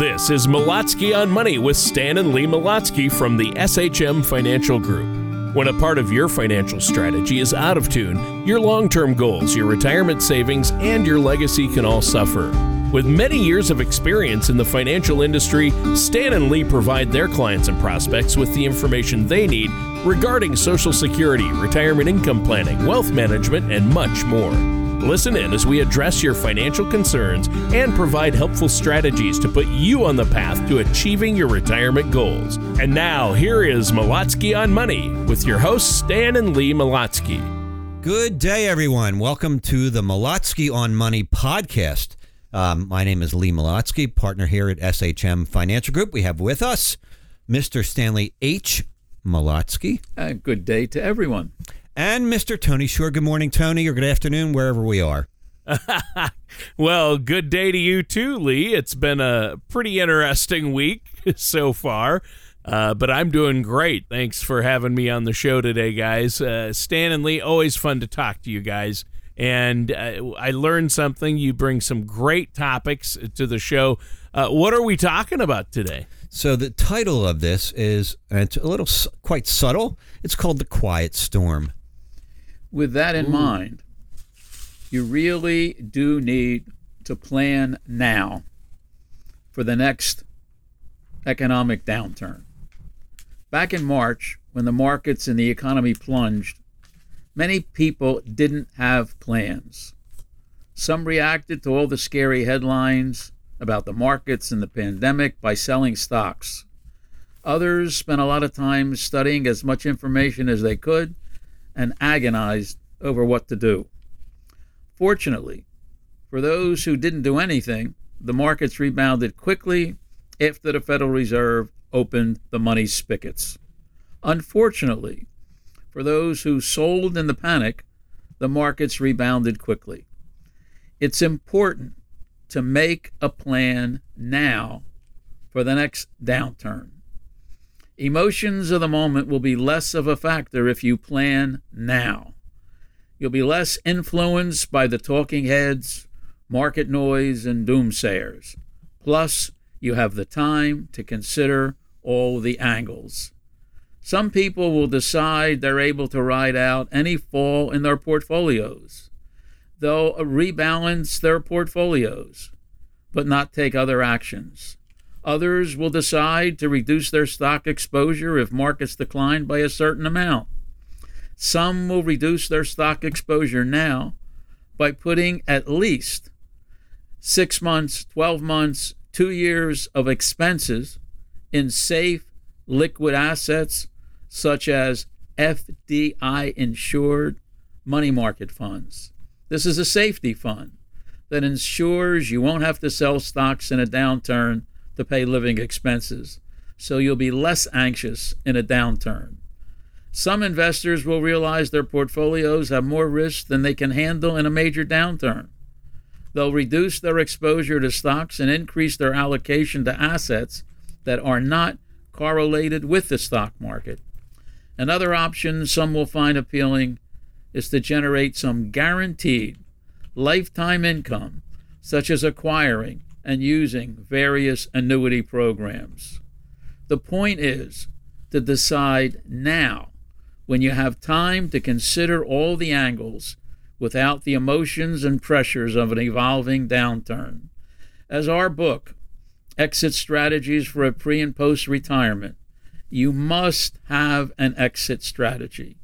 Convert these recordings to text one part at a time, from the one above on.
This is Molotsky on Money with Stan and Lee Molotsky from the SHM Financial Group. When a part of your financial strategy is out of tune, your long term goals, your retirement savings, and your legacy can all suffer. With many years of experience in the financial industry, Stan and Lee provide their clients and prospects with the information they need regarding Social Security, retirement income planning, wealth management, and much more. Listen in as we address your financial concerns and provide helpful strategies to put you on the path to achieving your retirement goals. And now, here is Molotsky on Money with your hosts, Stan and Lee Molotsky. Good day, everyone. Welcome to the Molotsky on Money podcast. Um, my name is Lee Molotsky, partner here at SHM Financial Group. We have with us Mr. Stanley H. Molotsky. Uh, good day to everyone and Mr. Tony Shore. Good morning, Tony, or good afternoon, wherever we are. well, good day to you too, Lee. It's been a pretty interesting week so far. Uh, but I'm doing great. Thanks for having me on the show today, guys. Uh, Stan and Lee, always fun to talk to you guys. And uh, I learned something. You bring some great topics to the show. Uh, what are we talking about today? So the title of this is, and it's a little quite subtle. It's called "The Quiet Storm." With that in Ooh. mind, you really do need to plan now for the next economic downturn. Back in March, when the markets and the economy plunged, many people didn't have plans. Some reacted to all the scary headlines about the markets and the pandemic by selling stocks. Others spent a lot of time studying as much information as they could and agonized over what to do. Fortunately, for those who didn't do anything, the markets rebounded quickly after the Federal Reserve opened the money spigots. Unfortunately, for those who sold in the panic, the markets rebounded quickly. It's important to make a plan now for the next downturn. Emotions of the moment will be less of a factor if you plan now. You'll be less influenced by the talking heads, market noise, and doomsayers. Plus, you have the time to consider all the angles. Some people will decide they're able to ride out any fall in their portfolios. They'll rebalance their portfolios, but not take other actions. Others will decide to reduce their stock exposure if markets decline by a certain amount. Some will reduce their stock exposure now by putting at least six months, 12 months, two years of expenses in safe, liquid assets such as FDI insured money market funds. This is a safety fund that ensures you won't have to sell stocks in a downturn to pay living expenses. So you'll be less anxious in a downturn. Some investors will realize their portfolios have more risk than they can handle in a major downturn. They'll reduce their exposure to stocks and increase their allocation to assets that are not correlated with the stock market. Another option some will find appealing is to generate some guaranteed lifetime income, such as acquiring and using various annuity programs. The point is to decide now, when you have time to consider all the angles without the emotions and pressures of an evolving downturn. As our book, Exit Strategies for a Pre and Post Retirement, you must have an exit strategy.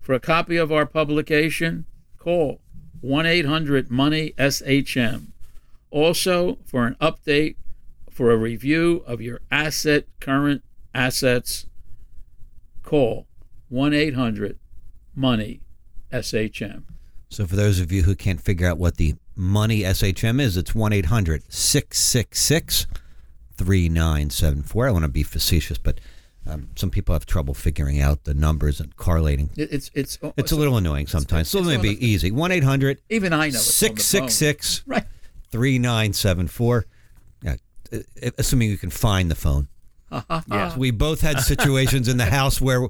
For a copy of our publication, call 1 800 Money SHM also, for an update, for a review of your asset current assets, call 1 800 Money SHM. So, for those of you who can't figure out what the Money SHM is, it's 1 800 666 3974. I want to be facetious, but um, some people have trouble figuring out the numbers and correlating. It's it's it's, it's a little annoying sometimes. So let me be easy. One eight hundred. Even I know. Six six six. Right. 3974. Yeah, assuming you can find the phone. Uh-huh. Yeah. we both had situations in the house where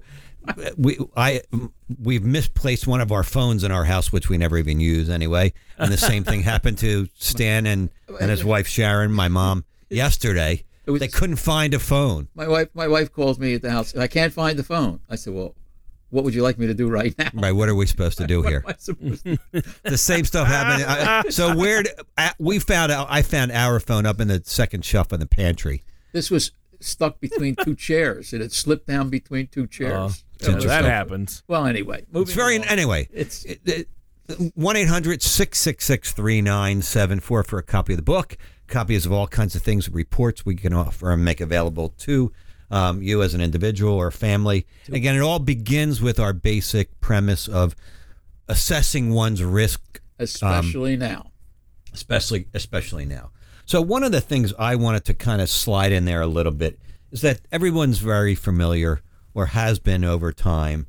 we I we've misplaced one of our phones in our house, which we never even use anyway. And the same thing happened to Stan and, and his wife Sharon, my mom. yesterday. Was- they couldn't find a phone. My wife, my wife calls me at the house. I can't find the phone. I said, "Well, what would you like me to do right now?" Right, what are we supposed to do here? What am I supposed to the same stuff happened. I- so where we found out? I found our phone up in the second shelf in the pantry. This was stuck between two chairs. It had slipped down between two oh, chairs. so interesting. that happens. Well, anyway, moving It's very along. anyway. It's One 3974 for a copy of the book, copies of all kinds of things, reports we can offer and make available to um, you as an individual or family. Again, it all begins with our basic premise of assessing one's risk especially now. especially especially now. So one of the things I wanted to kind of slide in there a little bit is that everyone's very familiar or has been over time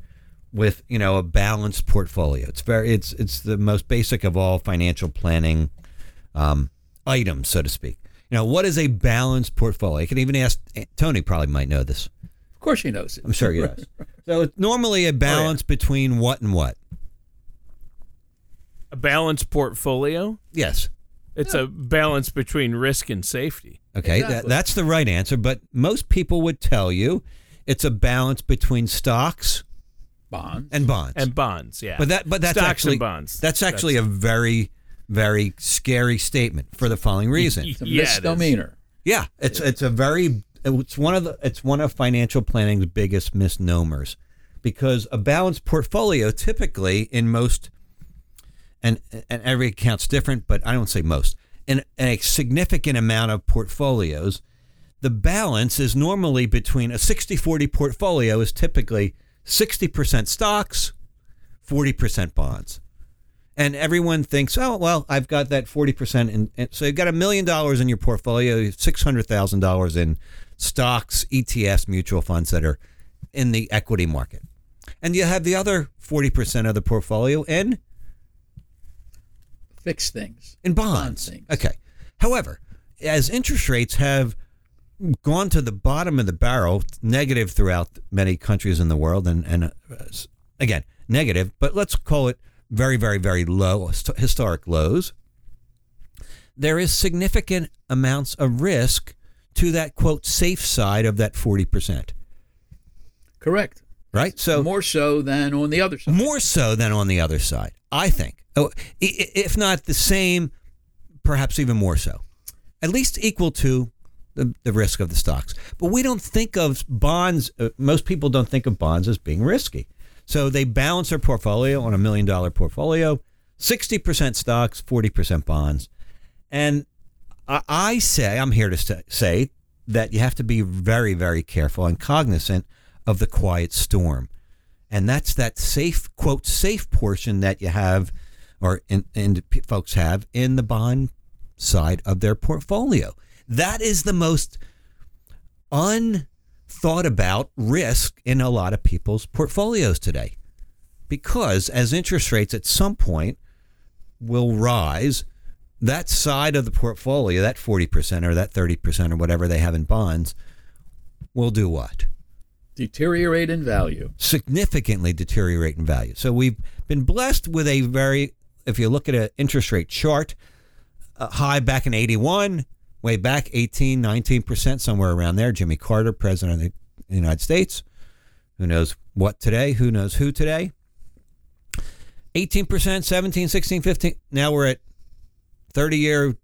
with you know a balanced portfolio. It's very it's it's the most basic of all financial planning um, items, so to speak. You know what is a balanced portfolio? I can even ask eh, Tony. Probably might know this. Of course, he knows it. I'm sure he does. So it's normally a oh, balance between what and what. A balanced portfolio. Yes. It's a balance between risk and safety. Okay, that, that's the right answer. But most people would tell you it's a balance between stocks Bonds. and bonds. And bonds, yeah. but that, but that's Stocks actually and bonds. That's actually a very, very scary statement for the following reason. it's a Yeah, it is. misdemeanor. Yeah, it's it's a very it's one of the it's one of financial planning's biggest misnomers because a balanced portfolio typically in most and and every account's different, but I don't say most. In a significant amount of portfolios, the balance is normally between a 60-40 portfolio is typically 60% stocks, 40% bonds. And everyone thinks, oh, well, I've got that 40%. In, and so you've got a million dollars in your portfolio, $600,000 in stocks, ETFs, mutual funds that are in the equity market. And you have the other 40% of the portfolio in fixed things. in bonds. Bond things. Okay. However, as interest rates have gone to the bottom of the barrel, negative throughout many countries in the world, and and uh, again negative, but let's call it very, very, very low historic lows. There is significant amounts of risk to that quote safe side of that forty percent, Correct. right? So More so than on the other side. more so than on the other side, I think. Oh, if not the same, perhaps even more so. At least equal to the, the risk of the stocks. But we don't think of bonds, uh, most people don't think of bonds as being risky. So they balance their portfolio on a million dollar portfolio 60% stocks, 40% bonds. And I, say, I'm here to say that you have to be very, very careful and cognizant of the quiet storm and that's that safe quote safe portion that you have or in, folks have in the bond side of their portfolio that is the most unthought about risk in a lot of people's portfolios today because as interest rates at some point will rise that side of the portfolio that 40% or that 30% or whatever they have in bonds will do what Deteriorate in value. significantly deteriorate in value. So we've been blessed with a very, if you look at an interest rate chart, uh, high back in 81, way back 18, 19%, somewhere around there. Jimmy Carter, president of the United States. Who knows what today? Who knows who today? 18%, 17, 16, 15. Now we're at 30 year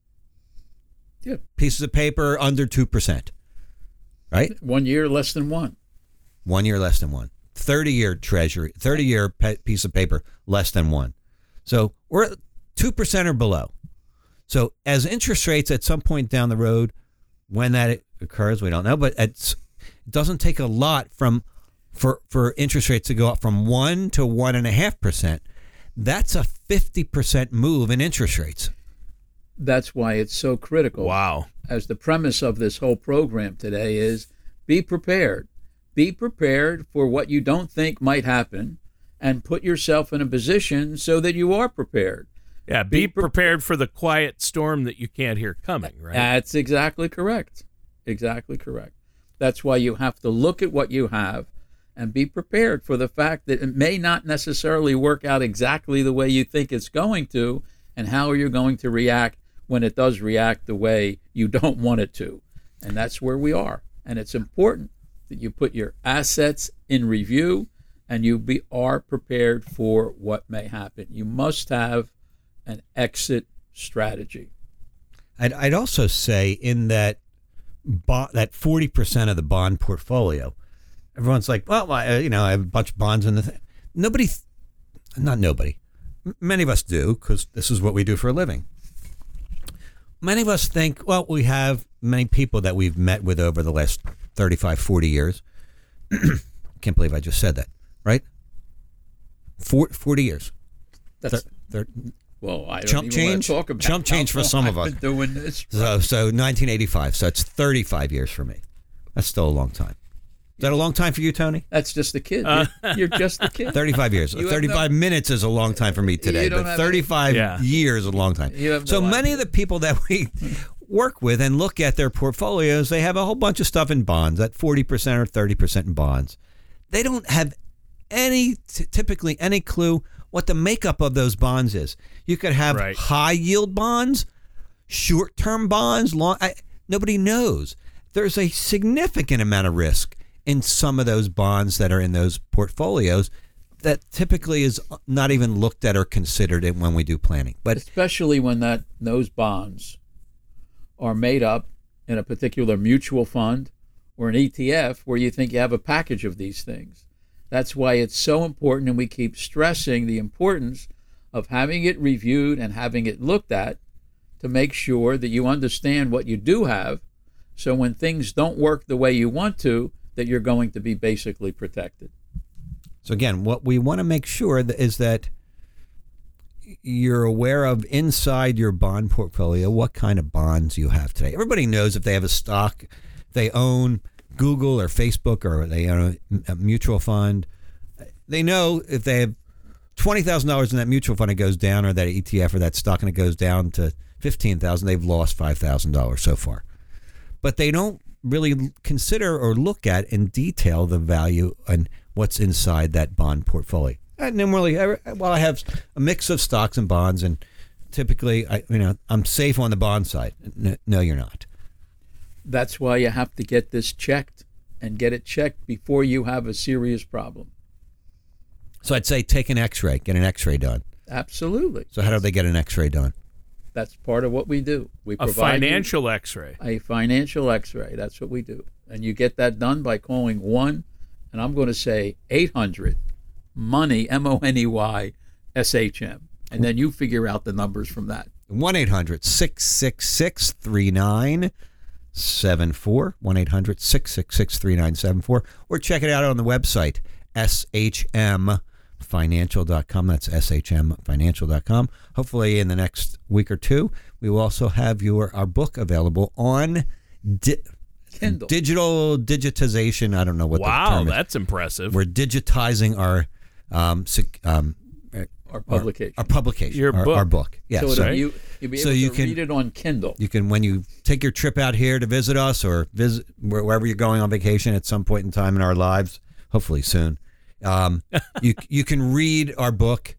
Yeah. pieces of paper under 2%. Right? One year less than one. One year less than one. 30 year treasury, 30 year pe- piece of paper less than one. So we're at 2% or below. So as interest rates at some point down the road, when that occurs, we don't know, but it's, it doesn't take a lot from for, for interest rates to go up from one to one and a half percent. That's a 50% move in interest rates. That's why it's so critical. Wow. As the premise of this whole program today is be prepared. Be prepared for what you don't think might happen and put yourself in a position so that you are prepared. Yeah, be Be pre- prepared for the quiet storm that you can't hear coming, right? That's exactly correct. Exactly correct. That's why you have to look at what you have and be prepared for the fact that it may not necessarily work out exactly the way you think it's going to, and how you're going to react when it does react the way you don't want it to. And that's where we are. And it's important that you put your assets in review and you be, are prepared for what may happen. You must have an exit strategy. I'd, I'd also say in that that forty percent of the bond portfolio, everyone's like, well, I, uh, you know, I have a bunch of bonds in the thing. Nobody, not nobody, many of us do because this is what we do for a living. Many of us think, well, we have many people that we've met with over the last 35, 40 years. Can't believe I just said that, right? Four, 40 years. That's Thir- thir- well, I don't Chump even want change? to talk about Chump change for some of us. been doing this. So, so 1985. So it's 35 years for me. That's still a long time. Is that a long time for you, Tony? That's just a kid. Uh, You're, you're just a kid. 35 years. You have 35 minutes is a long time for me today, but 35 Yeah. years is a long time. You have so no many of the people that we work with and look at their portfolios, they have a whole bunch of stuff in bonds, at 40% or 30% in bonds. They don't have any, t- typically, any clue what the makeup of those bonds is. You could have Right. high yield bonds, short term bonds, long. I, nobody knows. There's a significant amount of risk in some of those bonds that are in those portfolios that typically is not even looked at or considered when we do planning. But especially when that those bonds are made up in a particular mutual fund or an ETF where you think you have a package of these things. That's why it's so important, and we keep stressing the importance of having it reviewed and having it looked at to make sure that you understand what you do have. So when things don't work the way you want to, that you're going to be basically protected. So again, what we want to make sure is that you're aware of inside your bond portfolio what kind of bonds you have today. Everybody knows if they have a stock, they own Google or Facebook or they own a, mutual fund. They know if they have twenty thousand dollars in that mutual fund, it goes down, or that ETF or that stock, and it goes down to fifteen thousand. They've lost five thousand dollars so far but they don't really consider or look at in detail the value and what's inside that bond portfolio. And then really, well, I have a mix of stocks and bonds, and typically, I you know I'm safe on the bond side. No, you're not. That's why you have to get this checked and get it checked before you have a serious problem. So I'd say take an X-ray, get an X-ray done. Absolutely. So how do they get an X-ray done? That's part of what we do. We A provide you financial X-ray. a financial X-ray. That's what we do, and you get that done by calling one, and I'm going to say 800 money M O N E Y S H M, and then you figure out the numbers from that. 1 800 666 3974. 1 800 666 3974. Or check it out on the website, shmfinancial.com. That's shmfinancial.com. Hopefully, in the next week or two, we will also have your our book available on di- Kindle. digital digitization. I don't know what Wow, that's impressive. We're digitizing our. Um, sec- um, Our publication. our publication, Your our, book. our book. Yeah, so so- you you'll be able so you to can- read it on Kindle. you can when you take your trip out here to visit us or visit wherever you're going on vacation at some point in time in our lives hopefully soon um, you you can read our book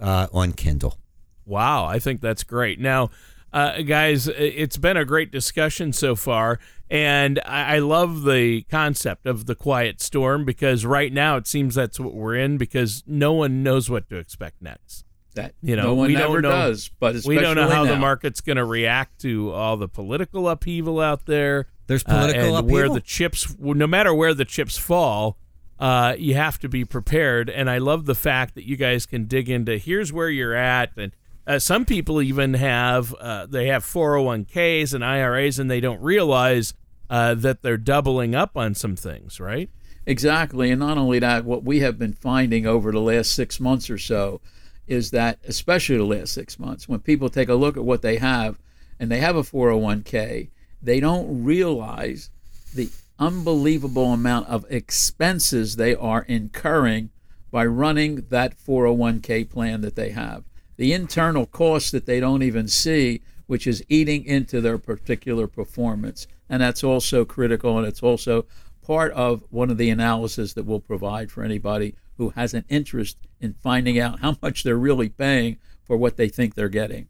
uh, on kindle Wow, I think that's great. Now, uh, guys, it's been a great discussion so far, and I, I love the concept of the quiet storm because right now it seems that's what we're in because no one knows what to expect next. That You know, no one we don't ever does, but We don't know especially how the market's going to react to all the political upheaval out there. There's uh, political and where the chips, no matter where the chips fall, uh, you have to be prepared. And I love the fact that you guys can dig into here's where you're at, and uh, some people even have uh, they have 401ks and IRAs, and they don't realize uh, that they're doubling up on some things, right? Exactly. And not only that, what we have been finding over the last six months or so is that, especially the last six months, when people take a look at what they have and they have a 401k, they don't realize the unbelievable amount of expenses they are incurring by running that 401k plan that they have. The internal costs that they don't even see, which is eating into their particular performance. And that's also critical, and it's also part of one of the analysis that we'll provide for anybody who has an interest in finding out how much they're really paying for what they think they're getting.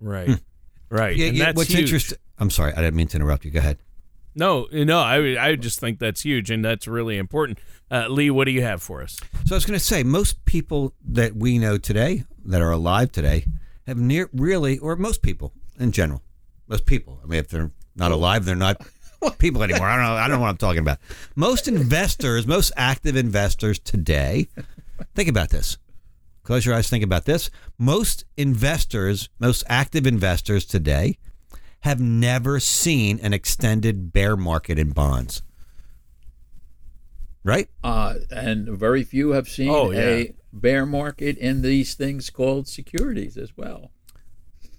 Right. Right. Yeah, and yeah, that's what's huge. interesting? I'm sorry, I didn't mean to interrupt you. Go ahead. No, no, I I just think that's huge and that's really important. Uh, Lee, what do you have for us? So I was going to say, most people that we know today that are alive today have near really, or most people in general, most people. I mean, if they're not alive, they're not people anymore. I don't know. I don't know what I'm talking about. Most investors, most active investors today, think about this. Close your eyes. Think about this. Most investors, most active investors today, have never seen an extended bear market in bonds. Right? Uh, and very few have seen Oh, yeah. a bear market in these things called securities as well.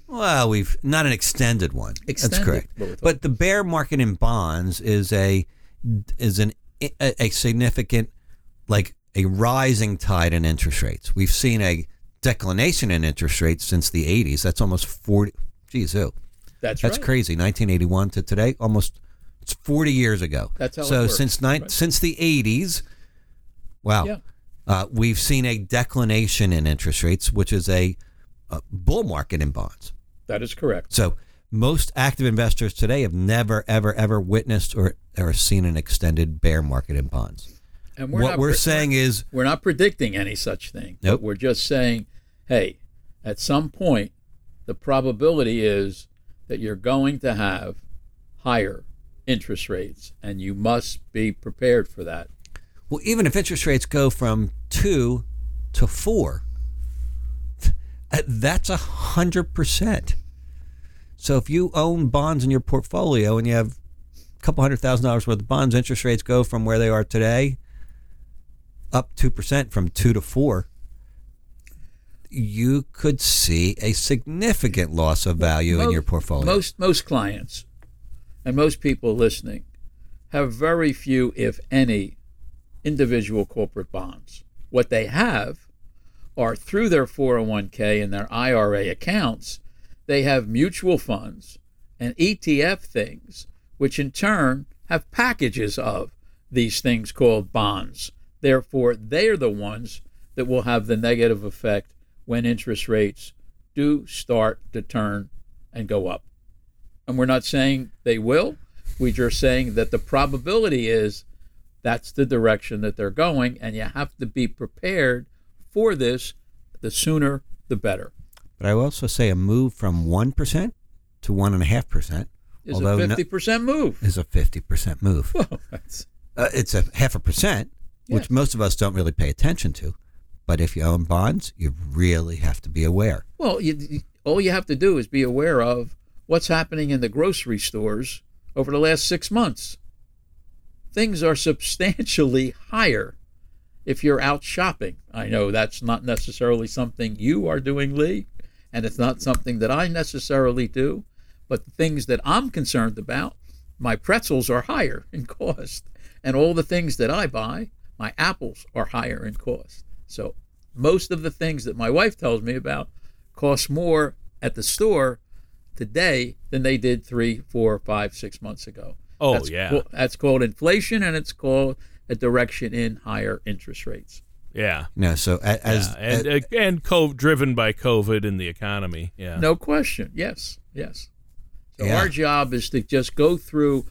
Well, we've not an extended one. That's correct. what we're talking But the bear market in bonds is a is an a, a significant like a rising tide in interest rates. We've seen a declination in interest rates since the 80s. That's almost 40 geez, oh. That's, That's right. crazy. 1981 to today, almost it's 40 years ago. That's how it so since nine, right. since the 80s, wow, Yeah. uh, we've seen a declination in interest rates, which is a, a bull market in bonds. That is correct. So most active investors today have never, ever, ever witnessed or, or seen an extended bear market in bonds. And what not we're pre- saying is, we're not predicting any such thing. Nope. We're just saying, hey, at some point, the probability is that you're going to have higher interest rates, and you must be prepared for that. well, even if interest rates go from two to four, uh, that's a hundred percent. So if you own bonds in your portfolio and you have a couple hundred thousand dollars worth of bonds, interest rates go from where they are today up two percent from two to four. You could see a significant loss of value in your portfolio. Most most clients and most people listening have very few, if any, individual corporate bonds. What they have are through their 401k and their IRA accounts, they have mutual funds and ETF things, which in turn have packages of these things called bonds. Therefore, they're the ones that will have the negative effect when interest rates do start to turn and go up. And we're not saying they will. We're just saying that the probability is that's the direction that they're going, and you have to be prepared for this. The sooner, the better. But I will also say a move from one percent to one and a half percent, Is although a fifty percent move. is a fifty percent move. Well, Uh, it's a half a percent, which most of us don't really pay attention to. But if you own bonds, you really have to be aware. well, you- all you have to do is be aware of what's happening in the grocery stores over the last six months. Things are substantially higher if you're out shopping. I know that's not necessarily something you are doing, Lee, and it's not something that I necessarily do. But the things that I'm concerned about, my pretzels are higher in cost, and all the things that I buy, my apples are higher in cost. So most of the things that my wife tells me about cost more at the store today than they did three, four, five, six months ago. Oh, That's yeah. ca- that's called inflation, and it's called a direction in higher interest rates. Yeah. No. so as, yeah. And, a- uh, and co- driven by COVID and the economy. Yeah. No question. Yes, yes. So Yeah. our job is to just go through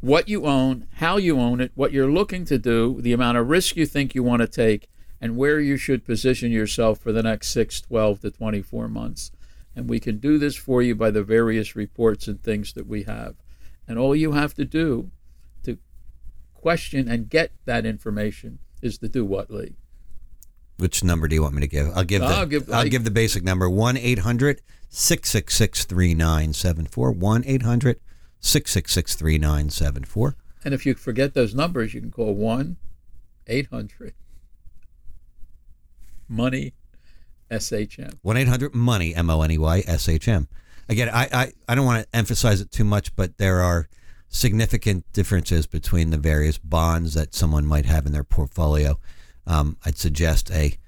what you own, how you own it, what you're looking to do, the amount of risk you think you want to take, and where you should position yourself for the next 6, 12 to 24 months. And we can do this for you by the various reports and things that we have. And all you have to do to question and get that information is to do what, Lee? which number do you want me to give? I'll give the I'll I'll give- give, the basic number 1 800 666 3974. 1 800 666 3974. And if you forget those numbers, you can call 1 800 Money SHM. 1 800 Money, M O N E Y S H M. Again, I, I, I don't want to emphasize it too much, but there are significant differences between the various bonds that someone might have in their portfolio. Um, I'd suggest a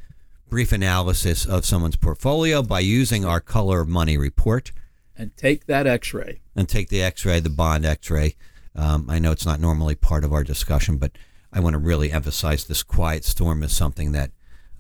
brief analysis of someone's portfolio by using our Color of Money report And take that x ray. and take the x ray, the bond x ray. Um, I know it's not normally part of our discussion, but I want to really emphasize this quiet storm is something that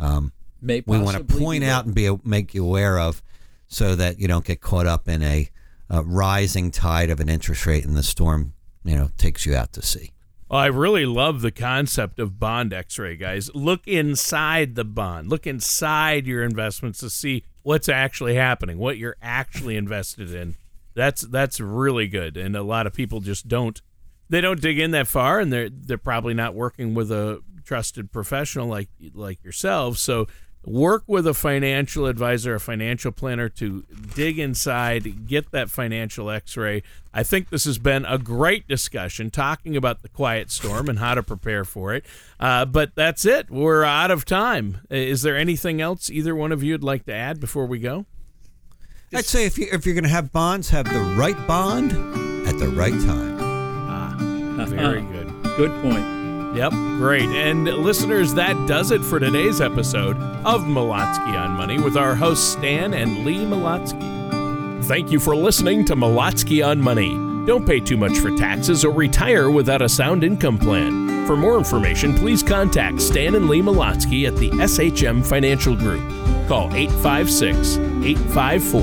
um, we want to point out and be make you aware of so that you don't get caught up in a uh, rising tide of an interest rate and the storm, you know, takes you out to sea. Well, I really love the concept of bond x-ray, guys. Look inside the bond. Look inside your investments to see what's actually happening, what you're actually invested in. That's that's really good. And a lot of people just don't they don't dig in that far and they're they're probably not working with a trusted professional like like yourself. So work with a financial advisor, a financial planner to dig inside, get that financial x ray. I think this has been a great discussion talking about the quiet storm and how to prepare for it. Uh, but that's it. We're out of time. Is there anything else either one of you would like to add before we go? I'd say if, you, if you're going to have bonds, have the right bond at the right time. Ah, very good. Good point. Yep, great. And listeners, that does it for today's episode of Molotsky on Money with our hosts Stan and Lee Molotsky. Thank you for listening to Molotsky on Money. Don't pay too much for taxes or retire without a sound income plan. For more information, please contact Stan and Lee Molotsky at the SHM Financial Group. Call 856 854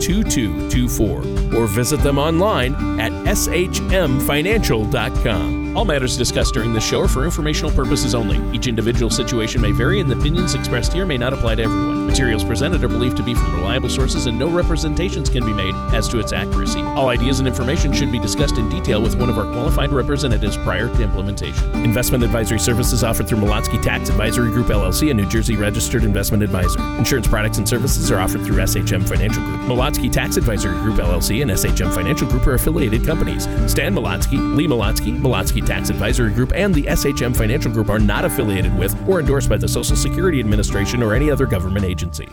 2224 or visit them online at shmfinancial.com. All matters discussed during this show are for informational purposes only. Each individual situation may vary, and the opinions expressed here may not apply to everyone. Materials presented are believed to be from reliable sources, and no representations can be made as to its accuracy. All ideas and information should be discussed in detail with one of our qualified representatives prior to implementation. Investment advisory services offered through Molotsky Tax Advisory Group LLC, a New Jersey registered investment advisor. Insurance products and services are offered through SHM Financial Group. Molotsky Tax Advisory Group LLC and SHM Financial Group are affiliated companies. Stan Molotsky, Lee Molotsky, Molotsky Tax Advisory Group, and the SHM Financial Group are not affiliated with or endorsed by the Social Security Administration or any other government agency.